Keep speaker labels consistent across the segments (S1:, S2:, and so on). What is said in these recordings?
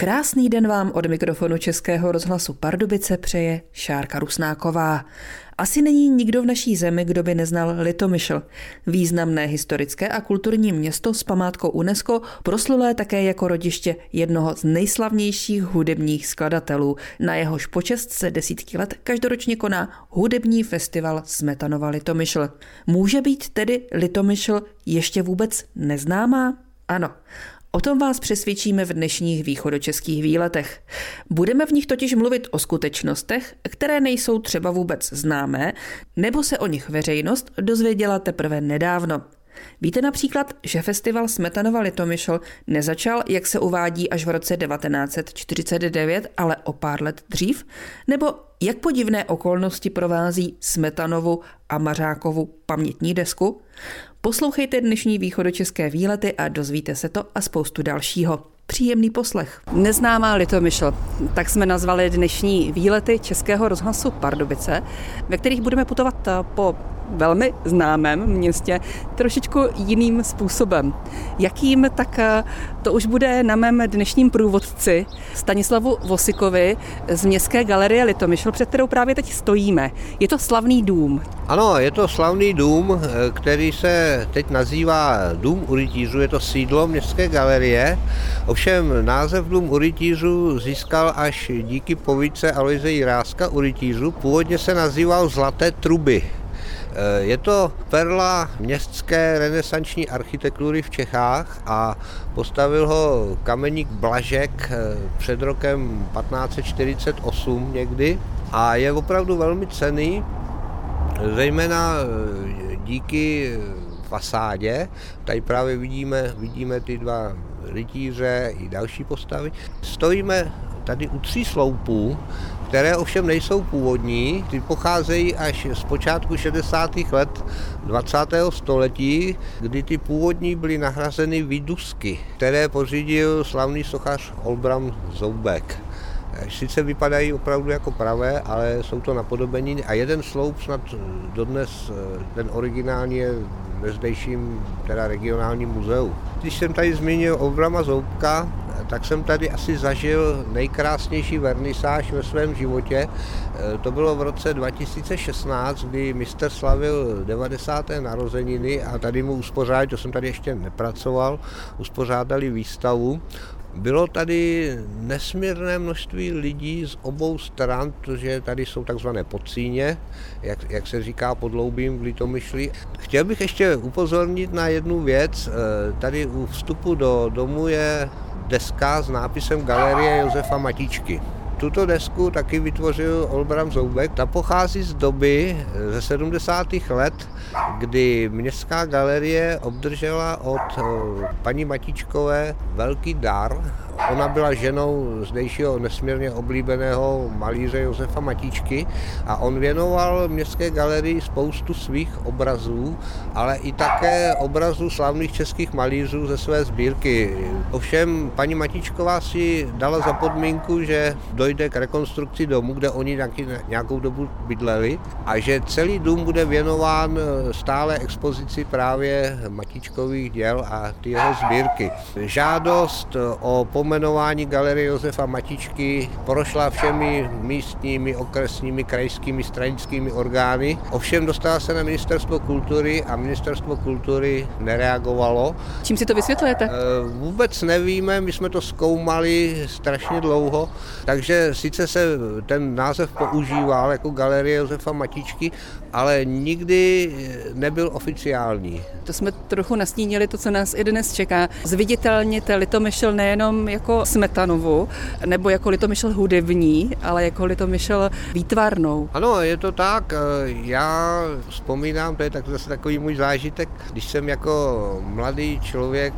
S1: Krásný den vám od mikrofonu Českého rozhlasu Pardubice přeje Šárka Rusnáková. Asi není nikdo v naší zemi, kdo by neznal Litomyšl. Významné historické a kulturní město s památkou UNESCO proslulé také jako rodiště jednoho z nejslavnějších hudebních skladatelů. Na jehož počest se desítky let každoročně koná hudební festival Smetanova Litomyšl. Může být tedy Litomyšl ještě vůbec neznámá? Ano. O tom vás přesvědčíme v dnešních východočeských výletech. Budeme v nich totiž mluvit o skutečnostech, které nejsou třeba vůbec známé, nebo se o nich veřejnost dozvěděla teprve nedávno. Víte například, že festival Smetanova Litomyšl nezačal, jak se uvádí, až v roce 1949, ale o pár let dřív? Nebo jak podivné okolnosti provází Smetanovu a Mařákovu pamětní desku? Poslouchejte dnešní východočeské výlety a dozvíte se to a spoustu dalšího. Příjemný poslech. Neznámá Litomyšl, tak jsme nazvali dnešní výlety Českého rozhlasu Pardubice, ve kterých budeme putovat po velmi známém městě trošičku jiným způsobem. Jakým, tak eh, to už bude na mém dnešním průvodci Stanislavu Vosikovi z Městské galerie Litomyšl, před kterou právě teď stojíme. Je to slavný dům.
S2: Ano, je to slavný dům, eh, který se teď nazývá Dům u rytířů, je to sídlo Městské galerie. Ovšem název Dům u rytířů získal až díky povídce Aloise Jiráska u rytířů. Původně se nazýval Zlaté truby. Eh, je to perla městské renesanční architektury v Čechách a postavil ho kameník Blažek eh, před rokem 1548 někdy a je opravdu velmi cený, zejména eh, díky fasádě. Tady právě vidíme, vidíme ty dva rytíře i další postavy. Stojíme tady u tří sloupů, které ovšem nejsou původní, ty pocházejí až z počátku 60. let 20. století, kdy ty původní byly nahrazeny výdusky, které pořídil slavný sochař Olbram Zoubek. Sice vypadají opravdu jako pravé, ale jsou to napodobeniny a jeden sloup snad dodnes, ten originální je ve zdejším teda regionálním muzeu. Když jsem tady zmínil Obrama Zoubka, tak jsem tady asi zažil nejkrásnější vernisáž ve svém životě. E, to bylo v roce 2016, kdy mistr slavil 90. narozeniny a tady mu uspořádali, to jsem tady ještě nepracoval, uspořádali výstavu. Bylo tady nesmírné množství lidí z obou stran, protože tady jsou takzvané pocíně, jak, jak se říká pod Loubím v Litomyšli. Chtěl bych ještě upozornit na jednu věc. E, tady u vstupu do domu je deska s nápisem Galerie Josefa Matičky. Tuto desku taky vytvořil Olbram Zoubek. Ta pochází z doby ze 70. let, kdy Městská galerie obdržela od eh, paní Matičkové velký dar Ona byla ženou zdejšího nesmírně oblíbeného malíře Josefa Matičky a on věnoval Městské galerii spoustu svých obrazů, ale i také obrazů slavných českých malířů ze své sbírky. Ovšem paní Matičková si dala za podmínku, že dojde k rekonstrukci domu, kde oni nějakou dobu bydleli a že celý dům bude věnován stále expozici právě Matičkových děl a ty jeho sbírky. Žádost o pomoc jmenování Galerie Josefa Matičky prošla všemi místními, okresními, krajskými, stranickými orgány. Ovšem dostala se na ministerstvo kultury a ministerstvo kultury nereagovalo.
S1: Čím si to vysvětlujete? E,
S2: vůbec nevíme, my jsme to zkoumali strašně dlouho, takže sice se ten název používal jako Galerie Josefa Matičky, ale nikdy nebyl oficiální.
S1: To jsme trochu nastínili to, co nás i dnes čeká. Zviditelnit Litomyšl nejenom jako Smetanovu, nebo jako Litomyšl hudební, ale jako Litomyšl výtvarnou.
S2: Ano, je to tak. Já vzpomínám, to je tak zase takový můj zážitek, když jsem jako mladý člověk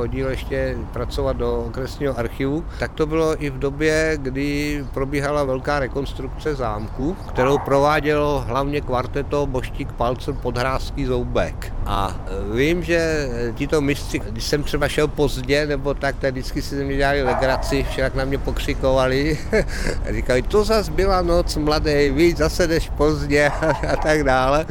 S2: chodil ještě pracovat do okresního archivu, tak to bylo i v době, kdy probíhala velká rekonstrukce zámku, kterou provádělo hlavně kvarteto Boštík Palcr Podhrázský Zoubek. A e, vím, že tito mistři, když jsem třeba šel pozdě, nebo tak, tak vždycky si ze mě dělali legraci, však na mě pokřikovali. Říkali, to zas byla noc mladý, víc zase jdeš pozdě a tak dále.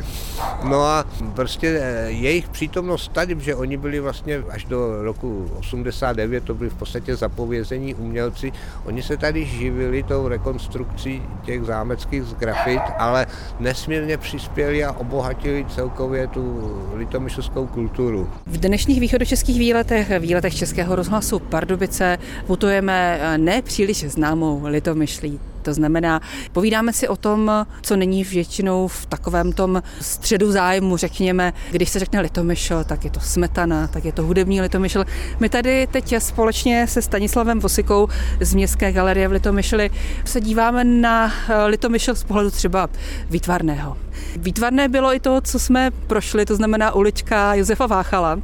S2: No a prostě e, jejich přítomnost tady, že oni byli vlastně až do roku roku 89, to byli v podstatě zapovězení umělci. Oni se tady živili tou rekonstrukcí těch zámeckých grafit, ale nesmírně přispěli a obohatili celkově tu litomyšlskou kulturu.
S1: V dnešních východočeských výletech, výletech Českého rozhlasu Pardubice, putujeme nepříliš známou litomyšlí. To znamená, povídáme si o tom, co není většinou v takovém tom středu zájmu, řekněme, když se řekne litomyšl, tak je to smetana, tak je to hudební litomyšl. My tady teď společně se Stanislavem Vosikou z Městské galerie v Litomyšli se díváme na litomyšl z pohledu třeba výtvarného. Výtvarné bylo i to, co jsme prošli, to znamená ulička Josefa Váchala,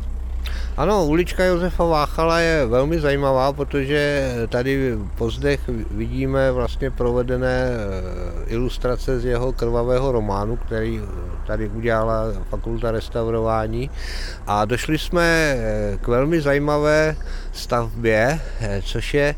S2: ano, ulička Josefa Váchala je velmi zajímavá, protože tady po zdech vidíme vlastně provedené eh, ilustrace z jeho krvavého románu, který tady udělala fakulta restaurování. A došli jsme eh, k velmi zajímavé stavbě, eh, což je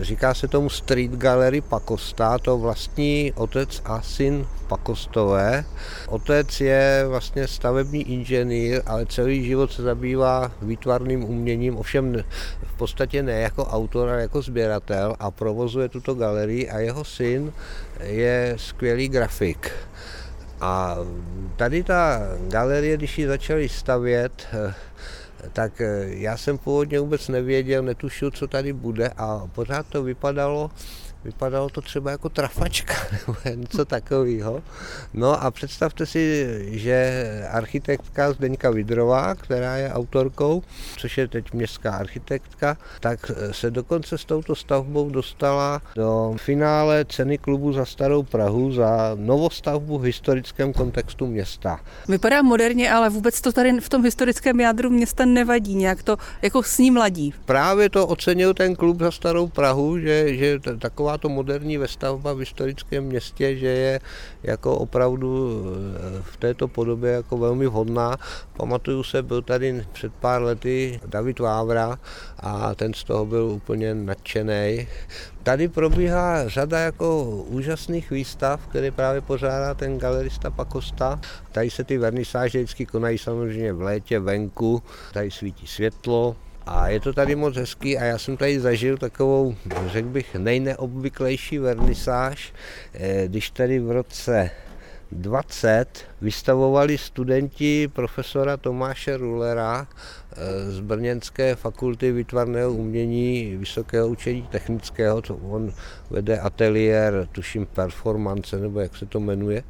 S2: říká se tomu Street Gallery Pakosta, to vlastní otec a syn Pakostové. Otec je vlastně stavební inženýr, ale celý život se zabývá výtvarným uměním, ovšem v podstatě ne jako autor, ale jako sběratel a provozuje tuto galerii a jeho syn je skvělý grafik. A tady ta galerie, když ji začali stavět, eh, tak eh, já jsem původně vůbec nevěděl, netušil, co tady bude a pořád to vypadalo, Vypadalo to třeba jako trafačka nebo něco takového. No a představte si, že architektka Zdeňka Vidrová, která je autorkou, což je teď městská architektka, tak se dokonce s touto stavbou dostala do finále ceny klubu za Starou Prahu za novostavbu v historickém kontextu města.
S1: Vypadá moderně, ale vůbec to tady v tom historickém jádru města nevadí, nějak to jako s ním ladí.
S2: Právě to ocenil ten klub za Starou Prahu, že, že taková to moderní vestavba v historickém městě, že je jako opravdu eh, v této podobě jako velmi vhodná. Pamatuju se, byl tady před pár lety David Vávra a ten z toho byl úplně nadšený. Tady probíhá řada jako úžasných výstav, které právě pořádá ten galerista Pakosta. Tady se ty vernisáže vždycky konají samozřejmě v létě, venku, tady svítí světlo, a je to tady moc hezký a já jsem tady zažil takovou, řekl bych, nejneobvyklejší vernisáž, eh, když tady v roce 20 vystavovali studenti profesora Tomáše Rulera eh, z Brněnské fakulty výtvarného umění Vysokého učení technického, co on vede ateliér, tuším performance, nebo jak se to jmenuje.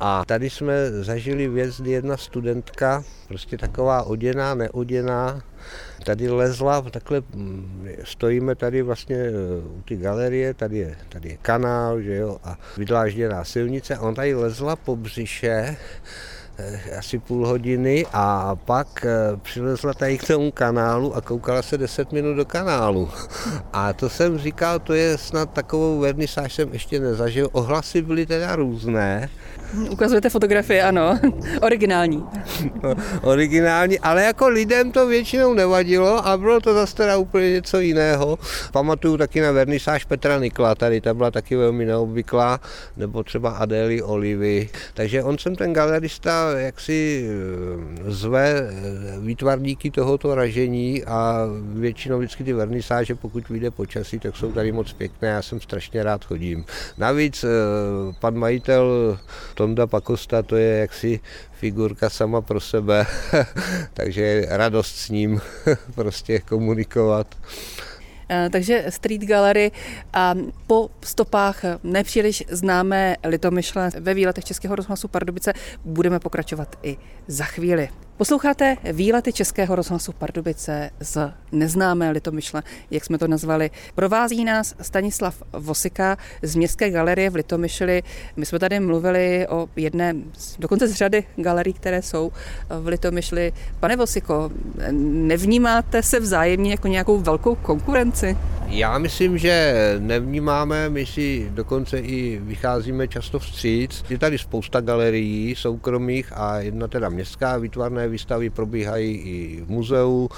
S2: A tady jsme zažili věc, kdy jedna studentka, prostě taková oděná, neoděná, tady lezla, takhle mm, stojíme tady vlastně e, u ty galerie, tady je, tady je kanál, že jo, a vydlážděná silnice a on tady lezla po břiše, e, asi půl hodiny a pak e, přilezla tady k tomu kanálu a koukala se 10 minut do kanálu. A to jsem říkal, to je snad takovou vernisáž jsem ještě nezažil. Ohlasy byly teda různé,
S1: Ukazujete fotografie, ano. Originální.
S2: Originální, ale jako lidem to většinou nevadilo a bylo to zase teda úplně něco jiného. Pamatuju taky na vernisáž Petra Nikla, tady ta byla taky velmi neobvyklá, nebo třeba Adély Olivy. Takže on jsem ten galerista jaksi eh, zve eh, výtvarníky tohoto ražení a většinou vždycky ty vernisáže, pokud vyjde počasí, tak jsou tady moc pěkné, já jsem strašně rád chodím. Navíc eh, pan majitel Tonda Pakosta to je jaksi figurka sama pro sebe, takže je radost s ním prostě komunikovat.
S1: Eh, takže Street Gallery a po stopách nepříliš známé Litomyšle ve výletech Českého rozhlasu Pardubice budeme pokračovat i za chvíli. Posloucháte výlety Českého rozhlasu Pardubice z neznámé Litomyšle, jak jsme to nazvali. Provází nás Stanislav Vosika z Městské galerie v Litomyšli. My jsme tady mluvili o jedné, dokonce z řady galerií, které jsou v Litomyšli. Pane Vosiko, nevnímáte se vzájemně jako nějakou velkou konkurenci?
S2: Já myslím, že nevnímáme, my si dokonce i vycházíme často vstříc. Je tady spousta galerií soukromých a jedna teda městská výtvarné výstavy probíhají i v muzeu,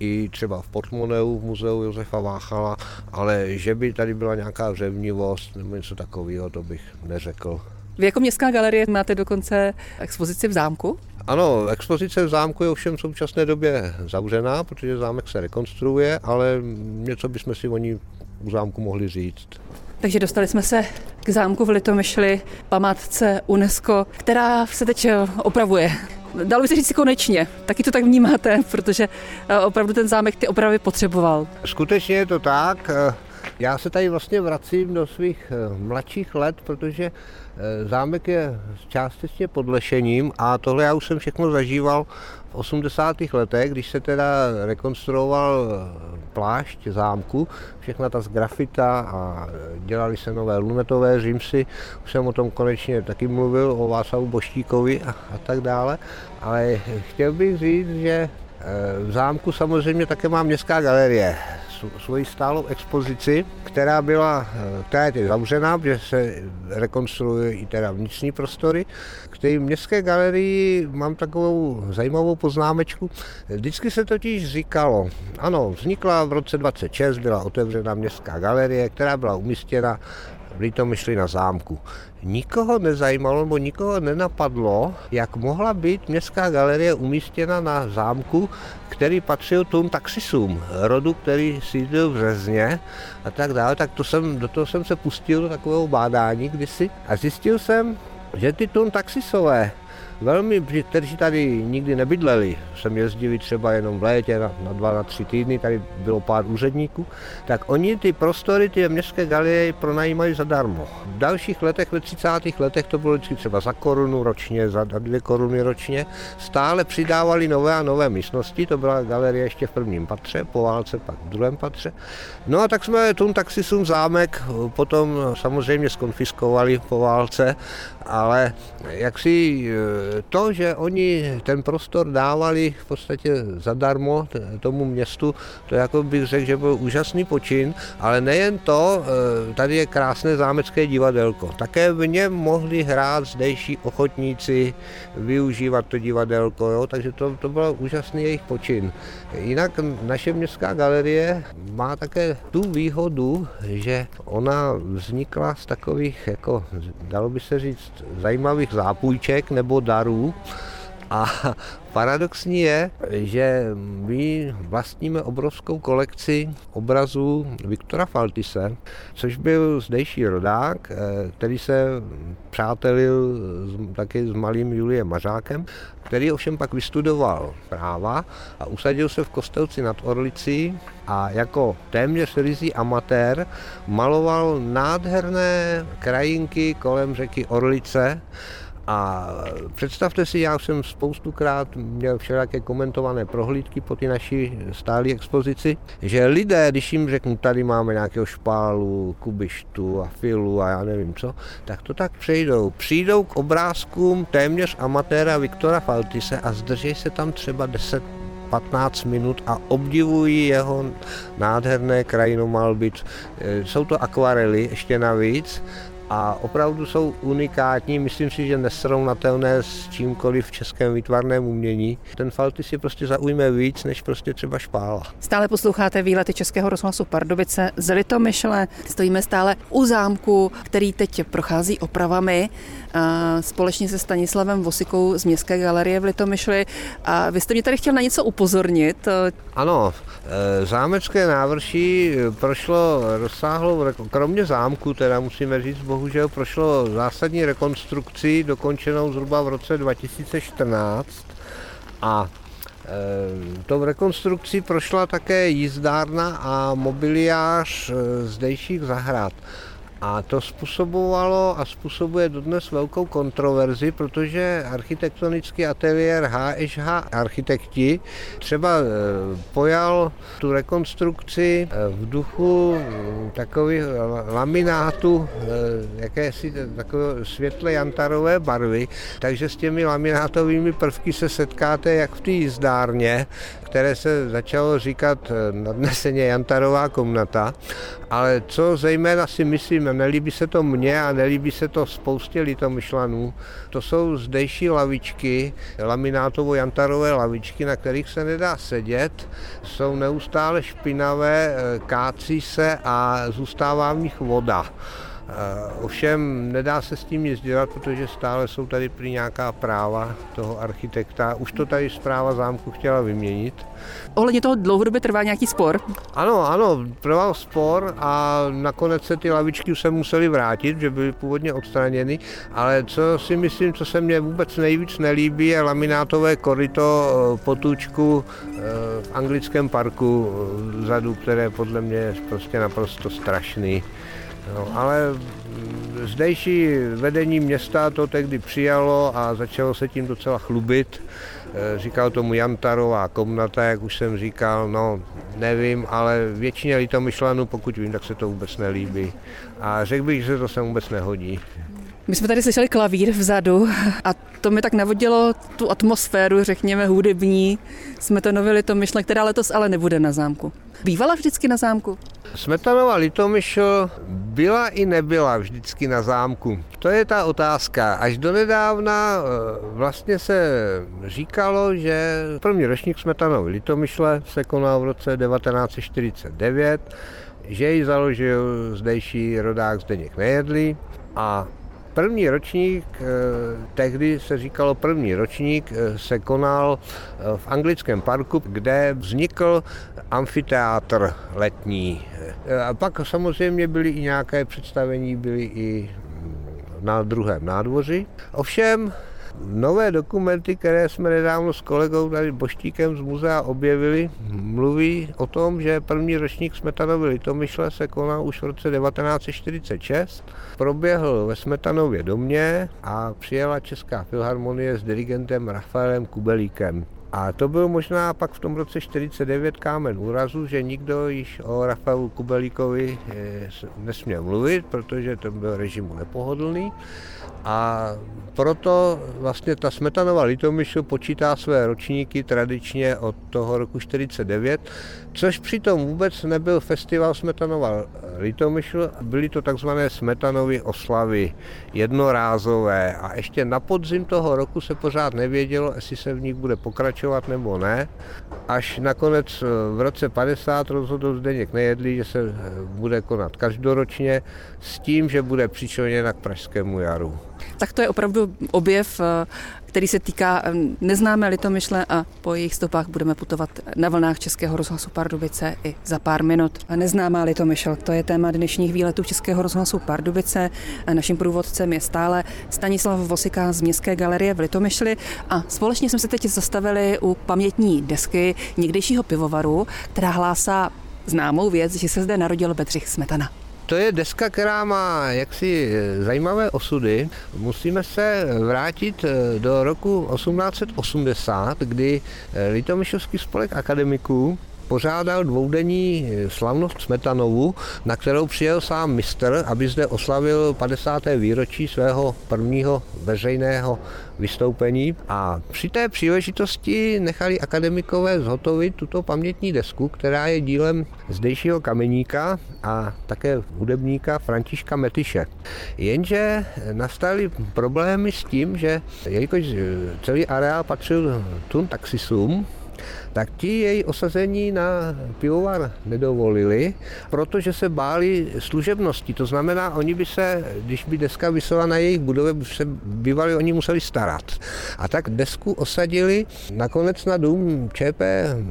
S2: i třeba v Portmoneu, v muzeu Josefa Váchala, ale že by tady byla nějaká řevnivost nebo něco takového, to bych neřekl.
S1: Vy jako městská galerie máte dokonce expozici v zámku?
S2: Ano, expozice v zámku je ovšem v současné době zavřená, protože zámek se rekonstruuje, ale něco bychom si o ní u zámku mohli říct.
S1: Takže dostali jsme se k zámku v Litomyšli, památce UNESCO, která se teď opravuje. Dalo by se říct konečně. Taky to tak vnímáte, protože eh, opravdu ten zámek ty opravy potřeboval.
S2: Skutečně je to tak. Já se tady vlastně vracím do svých eh, mladších let, protože eh, zámek je částečně podlešením a tohle já už jsem všechno zažíval v 80. letech, když se teda rekonstruoval eh, plášť zámku, všechna ta z grafita a dělali se nové lunetové římsy, už jsem o tom konečně taky mluvil, o Václavu Boštíkovi a, a tak dále, ale chtěl bych říct, že v zámku samozřejmě také má městská galerie svoji stálou expozici, která byla, eh, která je zavřená, protože se rekonstruují i teda vnitřní prostory. K té městské galerii mám takovou zajímavou poznámečku. Vždycky se totiž říkalo, ano, vznikla v roce 26, byla otevřena městská galerie, která byla umístěna v Litomyšli na zámku nikoho nezajímalo nebo nikoho nenapadlo, jak mohla být městská galerie umístěna na zámku, který patřil tun taxisům, rodu, který sídlil v Řezně a tak dále, tak to jsem, do toho jsem se pustil do takového bádání kdysi. A zjistil jsem, že ty tun taxisové velmi, kteří tady nikdy nebydleli, jsem jezdili třeba jenom v létě na, na dva, na tři týdny, tady bylo pár úředníků, tak oni ty prostory, ty městské galerie pronajímají zadarmo. V dalších letech, ve 30. letech to bylo vždycky třeba za korunu ročně, za dvě koruny ročně. Stále přidávali nové a nové místnosti, to byla galerie ještě v prvním patře, po válce pak v druhém patře. No a tak jsme Tun Taxisům zámek potom samozřejmě skonfiskovali po válce, ale jak si to, že oni ten prostor dávali v podstatě zadarmo tomu městu, to jako bych řekl, že byl úžasný počin, ale nejen to, eh, tady je krásné zámecké divadelko. Také v něm mohli hrát zdejší ochotníci, využívat to divadelko, jo? takže to, to byl úžasný jejich počin. Jinak naše městská galerie má také tu výhodu, že ona vznikla z takových, jako, dalo by se říct, zajímavých zápůjček nebo darů. A paradoxní je, že my vlastníme obrovskou kolekci obrazů Viktora Faltise, což byl zdejší rodák, eh, který se přátelil taky s malým Juliem Mařákem, který ovšem pak vystudoval práva a usadil se v Kostelci nad Orlicí a jako téměř rizí amatér maloval nádherné krajinky kolem řeky Orlice, a představte si, já jsem spoustukrát měl všelijaké komentované prohlídky po ty naší stálé expozici, že lidé, když jim řeknu, tady máme nějakého špálu, kubištu a filu a já nevím co, tak to tak přejdou. Přijdou k obrázkům téměř amatéra Viktora Faltise a zdrží se tam třeba 10 15 minut a obdivují jeho nádherné krajinomalby. Jsou to akvarely ještě navíc a opravdu jsou unikátní, myslím si, že nesrovnatelné s čímkoliv v českém výtvarném umění. Ten Faltis je prostě zaujme víc, než prostě třeba špála.
S1: Stále posloucháte výlety Českého rozhlasu Pardubice z Litomyšle. Stojíme stále u zámku, který teď prochází opravami společně se Stanislavem Vosikou z Městské galerie v Litomyšli. A vy jste mě tady chtěl na něco upozornit.
S2: Ano, e, zámecké návrší prošlo rozsáhlou, kromě zámku, teda musíme říct, bohužel prošlo zásadní rekonstrukcí, dokončenou zhruba v roce 2014 a e, to v rekonstrukci prošla také jízdárna a mobiliář e, zdejších zahrad. A to způsobovalo a způsobuje dodnes velkou kontroverzi, protože architektonický ateliér HSH architekti třeba e, pojal tu rekonstrukci e, v duchu e, takových laminátu, jakési takové světle jantarové barvy, takže s těmi laminátovými prvky se setkáte jak v té jízdárně, které se začalo říkat nadneseně jantarová komnata, ale co zejména si myslím, nelíbí se to mně a nelíbí se to spoustě litomyšlanů, to jsou zdejší lavičky, laminátovo-jantarové lavičky, na kterých se nedá sedět, jsou neustále špinavé, kácí se a zůstává v nich voda. Ovšem nedá se s tím nic dělat, protože stále jsou tady prý nějaká práva toho architekta. Už to tady zpráva zámku chtěla vyměnit.
S1: Ohledně toho dlouhodobě trvá nějaký spor?
S2: Ano, ano, trval spor a nakonec se ty lavičky už se museli vrátit, že byly původně odstraněny, ale co si myslím, co se mně vůbec nejvíc nelíbí, je laminátové koryto eh, potůčku eh, v anglickém parku eh, vzadu, které podle mě je prostě naprosto strašný. No, ale zdejší vedení města to tehdy přijalo a začalo se tím docela chlubit. Eh, říkal tomu Jantarová komnata, jak už jsem říkal, no nevím, ale většině litomyšlanů, pokud vím, tak se to vůbec nelíbí. A řekl bych, že to se vůbec nehodí.
S1: My jsme tady slyšeli klavír vzadu a to mi tak navodilo tu atmosféru, řekněme, hudební. Jsme to novili to myšle, která letos ale nebude na zámku. Bývala vždycky na zámku?
S2: Smetanova Litomyšl byla i nebyla vždycky na zámku. To je ta otázka. Až do nedávna eh, vlastně se říkalo, že první ročník Smetanovy Litomyšle se konal v roce 1949, že ji založil zdejší rodák Zdeněk Nejedlý a První ročník, eh, tehdy se říkalo první ročník, eh, se konal v anglickém parku, kde vznikl amfiteátr letní. A pak samozřejmě byly i nějaké představení, byly i na druhém nádvoři. Ovšem, Nové dokumenty, které jsme nedávno s kolegou tady Boštíkem z muzea objevili, mluví o tom, že první ročník Smetanovy Litomyšle se konal už v roce 1946. Proběhl ve Smetanově domě a přijela Česká filharmonie s dirigentem Rafaelem Kubelíkem. A to byl možná pak v tom roce 49 kámen úrazu, že nikdo již o Rafaelu Kubelíkovi eh, nesměl mluvit, protože to byl režimu nepohodlný. A proto vlastně ta Smetanova Litomyšl počítá své ročníky tradičně od toho roku 49, což přitom vůbec nebyl festival Smetanova Litomyšl, byly to takzvané Smetanovy oslavy, jednorázové a ještě na podzim toho roku se pořád nevědělo, jestli se v nich bude pokračovat nebo ne, až nakonec v roce 50 rozhodl Zdeněk Nejedlý, že se bude konat každoročně s tím, že bude přičleněna k Pražskému jaru.
S1: Tak to je opravdu objev, eh, který se týká neznámé litomyšle a po jejich stopách budeme putovat na vlnách Českého rozhlasu Pardubice i za pár minut. A neznámá litomyšl, to je téma dnešních výletů Českého rozhlasu Pardubice. A naším průvodcem je stále Stanislav Vosika z Městské galerie v Litomyšli a společně jsme se teď zastavili u pamětní desky někdejšího pivovaru, která hlásá známou věc, že se zde narodil Bedřich Smetana.
S2: To je deska, která má jaksi eh, zajímavé osudy. Musíme se vrátit eh, do roku 1880, kdy eh, Litomyšovský spolek akademiků pořádal dvoudenní slavnost Smetanovu, na kterou přijel sám mistr, aby zde oslavil 50. výročí svého prvního veřejného vystoupení a při té příležitosti nechali akademikové zhotovit tuto pamětní desku, která je dílem zdejšího kameníka a také hudebníka Františka Metyše. Jenže nastaly problémy s tím, že jelikož celý areál patřil tun taxisům, tak ti její osazení na pivovar nedovolili, protože se báli služebnosti. To znamená, oni by se, když by deska vysela na jejich budově, by se bývali oni museli starat. A tak desku osadili nakonec na dům ČP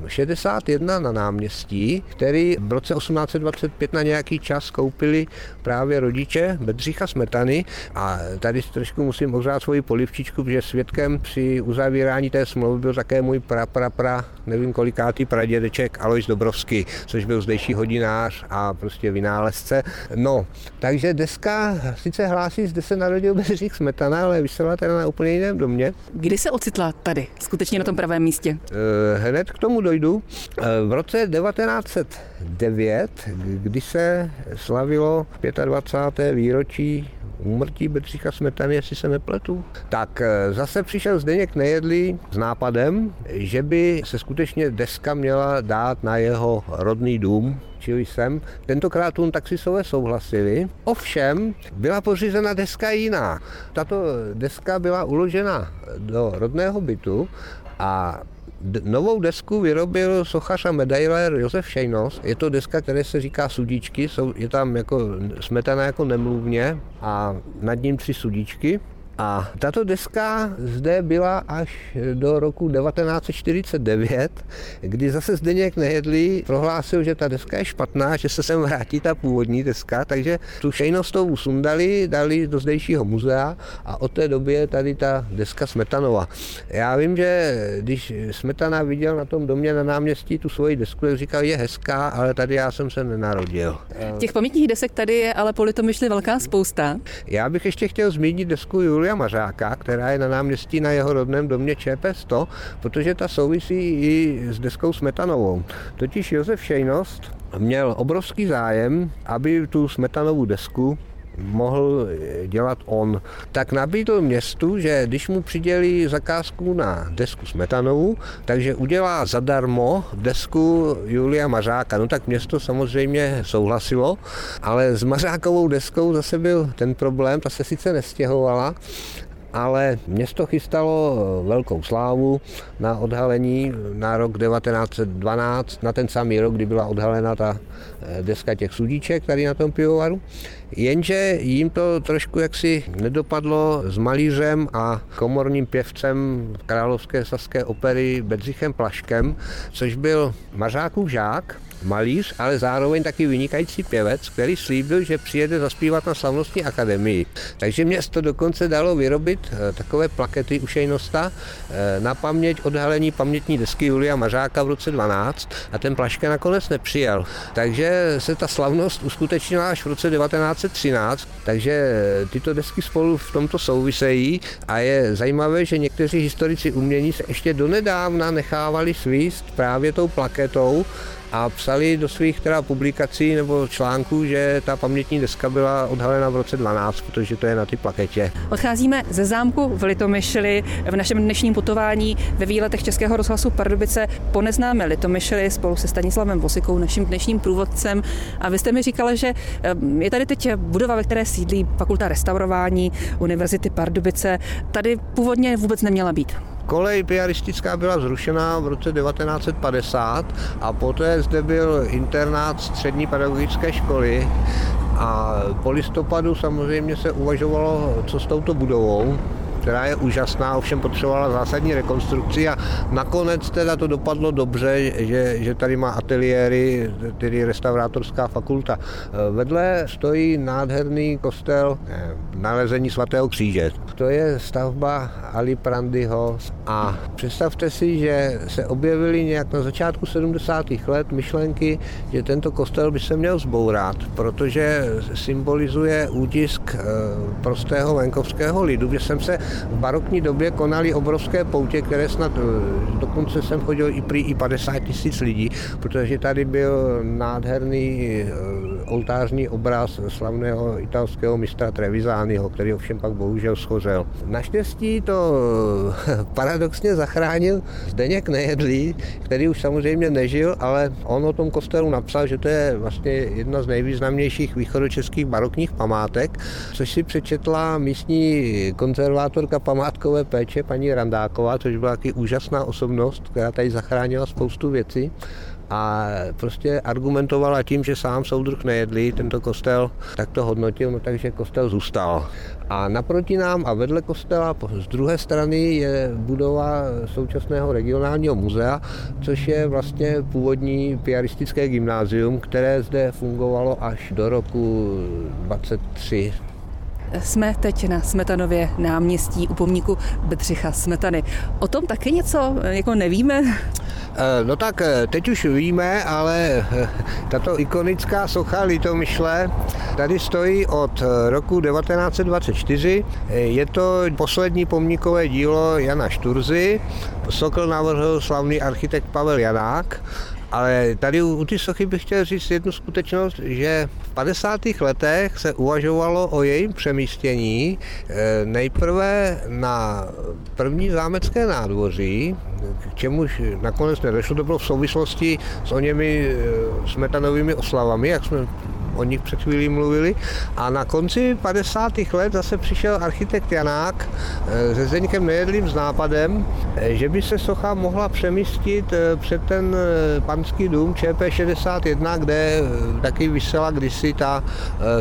S2: 61 na náměstí, který v roce 1825 na nějaký čas koupili právě rodiče Bedřicha Smetany a tady trošku musím ohřát svoji polivčičku, protože svědkem při uzavírání té smlouvy byl také můj pra, pra, pra nevím kolikátý pradědeček Alois Dobrovský, což byl zdejší hodinář a prostě vynálezce. No, takže deska sice hlásí, zde se narodil Bedřich Smetana, ale vysela teda na úplně jiném domě.
S1: Kdy se ocitla tady, skutečně na tom pravém místě?
S2: Eh, hned k tomu dojdu. Eh, v roce 1909, kdy se slavilo 25. výročí úmrtí Bedřicha Smetany, jestli se nepletu. Tak eh, zase přišel Zdeněk Nejedlý s nápadem, že by se skutečně deska měla dát na jeho rodný dům, čili sem. Tentokrát tun taxisové souhlasili. Ovšem byla pořízena deska jiná. Tato deska byla uložena do rodného bytu a novou desku vyrobil sochař a medailer Josef Šejnos. Je to deska, které se říká sudíčky, jsou, je tam jako smetana jako nemluvně a nad ním tři sudíčky. A tato deska zde byla až do roku 1949, kdy zase Zdeněk Nejedlý prohlásil, že ta deska je špatná, že se sem vrátí ta původní deska, takže tu šejnostovou sundali, dali do zdejšího muzea a od té doby je tady ta deska Smetanova. Já vím, že když Smetana viděl na tom domě na náměstí tu svoji desku, tak říkal, je hezká, ale tady já jsem se nenarodil.
S1: Těch pamětních desek tady je ale po Litomyšli velká spousta.
S2: Já bych ještě chtěl zmínit desku Julia Julia Mařáka, která je na náměstí na jeho rodném domě ČP100, protože ta souvisí i s deskou Smetanovou. Totiž Josef Šejnost měl obrovský zájem, aby tu Smetanovou desku mohl dělat on. Tak nabídl městu, že když mu přidělí zakázku na desku Smetanovou, takže udělá zadarmo desku Julia Mařáka. No tak město samozřejmě souhlasilo, ale s Mařákovou deskou zase byl ten problém, ta se sice nestěhovala, ale město chystalo velkou slávu na odhalení na rok 1912, na ten samý rok, kdy byla odhalena ta eh, deska těch sudíček tady na tom pivovaru. Jenže jim to trošku jaksi nedopadlo s malířem a komorním pěvcem Královské saské opery Bedřichem Plaškem, což byl Mařákův žák, malíř, ale zároveň taky vynikající pěvec, který slíbil, že přijede zaspívat na slavnostní akademii. Takže město dokonce dalo vyrobit eh, takové plakety ušejnosta eh, na paměť odhalení pamětní desky Julia Mařáka v roce 12 a ten Plaška nakonec nepřijel. Takže se ta slavnost uskutečnila až v roce 1913, takže eh, tyto desky spolu v tomto souvisejí a je zajímavé, že někteří historici umění se ještě donedávna nechávali svíst právě tou plaketou a psali do svých teda publikací nebo článků, že ta pamětní deska byla odhalena v roce 12, protože to je na ty plaketě.
S1: Odcházíme ze zámku v Litomyšli v našem dnešním putování ve výletech Českého rozhlasu Pardubice po neznámé Litomyšli spolu se Stanislavem Vosikou, naším dnešním průvodcem. A vy jste mi říkala, že eh, je tady teď budova, ve které sídlí fakulta restaurování Univerzity Pardubice. Tady původně vůbec neměla být.
S2: Kolej piaristická byla zrušena v roce 1950 a poté zde byl internát střední pedagogické školy a po listopadu samozřejmě se uvažovalo, co s touto budovou která je úžasná, ovšem potřebovala zásadní rekonstrukci a nakonec teda to dopadlo dobře, že, že tady má ateliéry, tedy restaurátorská fakulta. Vedle stojí nádherný kostel eh, nalezení svatého kříže. To je stavba Ali Prandyho a představte si, že se objevily nějak na začátku 70. let myšlenky, že tento kostel by se měl zbourat, protože symbolizuje útisk eh, prostého venkovského lidu, kde jsem se v barokní době konali obrovské poutě, které snad eh, dokonce jsem chodil i prý i 50 tisíc lidí, protože tady byl nádherný eh, oltářní obraz slavného italského mistra Trevizányho, který ovšem pak bohužel schořel. Naštěstí to eh, paradoxně zachránil Zdeněk Nejedlý, který už samozřejmě nežil, ale on o tom kostelu napsal, že to je vlastně jedna z nejvýznamnějších východočeských barokních památek, což si přečetla místní konzervátorka památkové péče paní Randáková, což byla taky úžasná osobnost, která tady zachránila spoustu věcí a prostě argumentovala tím, že sám soudruh nejedlí tento kostel, tak to hodnotil, no takže kostel zůstal. A naproti nám a vedle kostela z druhé strany je budova současného regionálního muzea, což je vlastně původní piaristické gymnázium, které zde fungovalo až do roku 23
S1: jsme teď na Smetanově náměstí u pomníku Bedřicha Smetany. O tom taky něco jako nevíme?
S2: Eh, no tak eh, teď už víme, ale eh, tato ikonická socha Litomyšle tady stojí od roku 1924. Je to poslední pomníkové dílo Jana Šturzy. Sokl navrhl slavný architekt Pavel Janák ale tady u ty sochy bych chtěl říct jednu skutečnost, že v 50. letech se uvažovalo o jejím přemístění nejprve na první zámecké nádvoří, k čemuž nakonec nedošlo, to bylo v souvislosti s o němi eh, smetanovými oslavami, jak jsme o nich před chvílí mluvili. A na konci 50. let zase přišel architekt Janák eh, se Zdeňkem Nejedlým s nápadem, eh, že by se socha mohla přemístit před ten panský dům ČP61, kde taky vysela kdysi ta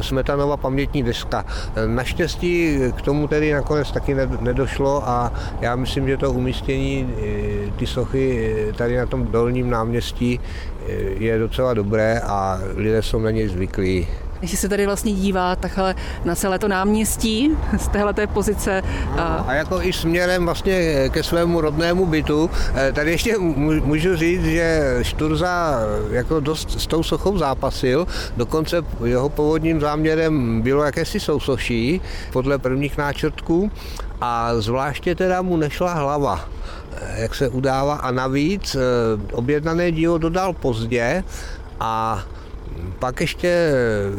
S2: Smetanova pamětní deska. Naštěstí k tomu tedy nakonec taky nedošlo a já myslím, že to umístění ty sochy tady na tom dolním náměstí je docela dobré a lidé jsou na něj zvyklí.
S1: Když se tady vlastně dívá takhle na celé to náměstí z téhle pozice.
S2: A... a jako i směrem vlastně ke svému rodnému bytu. Eh, tady ještě můžu říct, že Šturza jako dost s tou sochou zápasil. Dokonce jeho původním záměrem bylo jakési sousoší podle prvních náčrtků a zvláště teda mu nešla hlava jak se udává. A navíc eh, objednané dílo dodal pozdě a pak ještě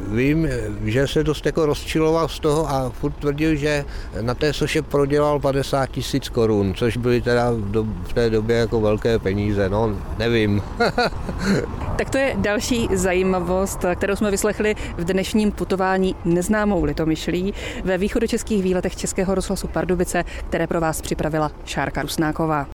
S2: vím, že se dost jako rozčiloval z toho a furt tvrdil, že na té soše prodělal 50 tisíc korun, což byly teda v, té době jako velké peníze, no nevím.
S1: tak to je další zajímavost, kterou jsme vyslechli v dnešním putování neznámou litomyšlí ve východočeských výletech Českého rozhlasu Pardubice, které pro vás připravila Šárka Rusnáková.